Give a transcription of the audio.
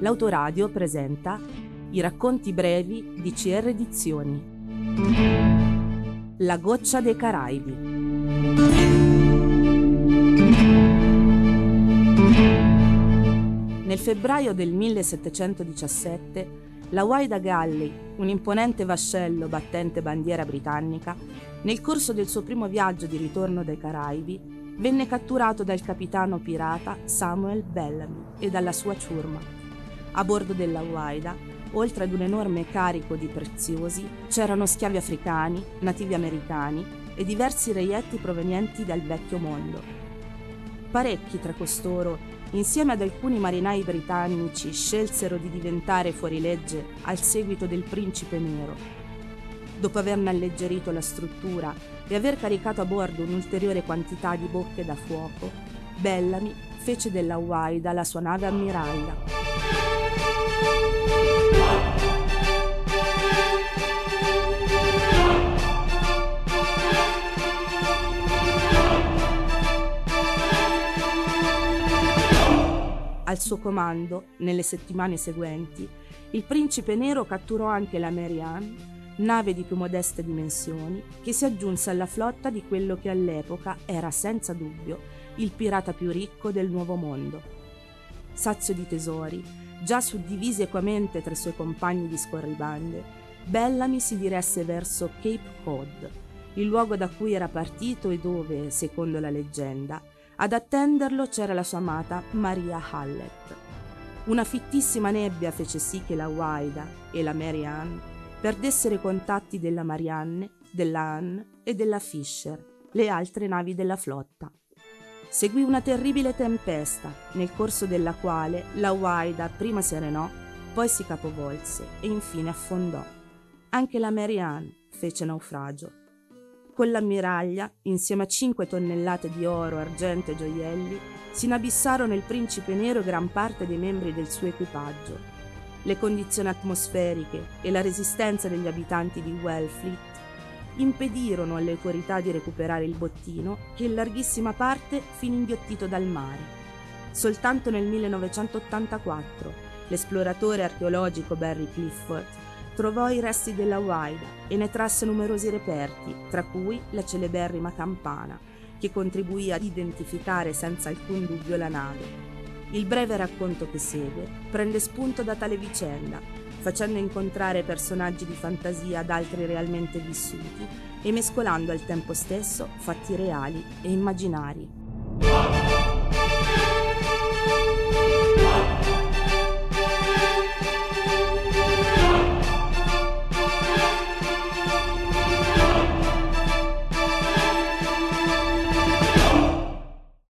l'autoradio presenta i racconti brevi di CR Edizioni. La goccia dei Caraibi. Nel febbraio del 1717 la Waida Galley, un imponente vascello battente bandiera britannica, nel corso del suo primo viaggio di ritorno dai Caraibi, venne catturato dal capitano pirata Samuel Bellamy e dalla sua ciurma. A bordo della Waida, oltre ad un enorme carico di preziosi, c'erano schiavi africani, nativi americani e diversi reietti provenienti dal vecchio mondo. Parecchi tra costoro insieme ad alcuni marinai britannici, scelsero di diventare fuorilegge al seguito del principe nero. Dopo averne alleggerito la struttura e aver caricato a bordo un'ulteriore quantità di bocche da fuoco, Bellamy fece della Waida la sua nave ammiraglia. Al suo comando, nelle settimane seguenti, il principe nero catturò anche la Mary Ann, nave di più modeste dimensioni, che si aggiunse alla flotta di quello che all'epoca era senza dubbio il pirata più ricco del Nuovo Mondo. Sazio di tesori, già suddivisi equamente tra i suoi compagni di scorribande, Bellamy si diresse verso Cape Cod, il luogo da cui era partito e dove, secondo la leggenda, ad attenderlo c'era la sua amata Maria Hallett. Una fittissima nebbia fece sì che la Waida e la Mary Ann perdessero i contatti della Marianne, della Ann e della Fisher, le altre navi della flotta. Seguì una terribile tempesta, nel corso della quale la Waida prima serenò, poi si capovolse e infine affondò. Anche la Mary Ann fece naufragio con l'ammiraglia, insieme a 5 tonnellate di oro, argento e gioielli, si inabissarono il principe nero e gran parte dei membri del suo equipaggio. Le condizioni atmosferiche e la resistenza degli abitanti di Wellfleet impedirono alle autorità di recuperare il bottino che in larghissima parte finì inghiottito dal mare. Soltanto nel 1984 l'esploratore archeologico Barry Clifford trovò i resti della Waida e ne trasse numerosi reperti, tra cui la celeberrima campana, che contribuì ad identificare senza alcun dubbio la nave. Il breve racconto che segue prende spunto da tale vicenda, facendo incontrare personaggi di fantasia ad altri realmente vissuti e mescolando al tempo stesso fatti reali e immaginari.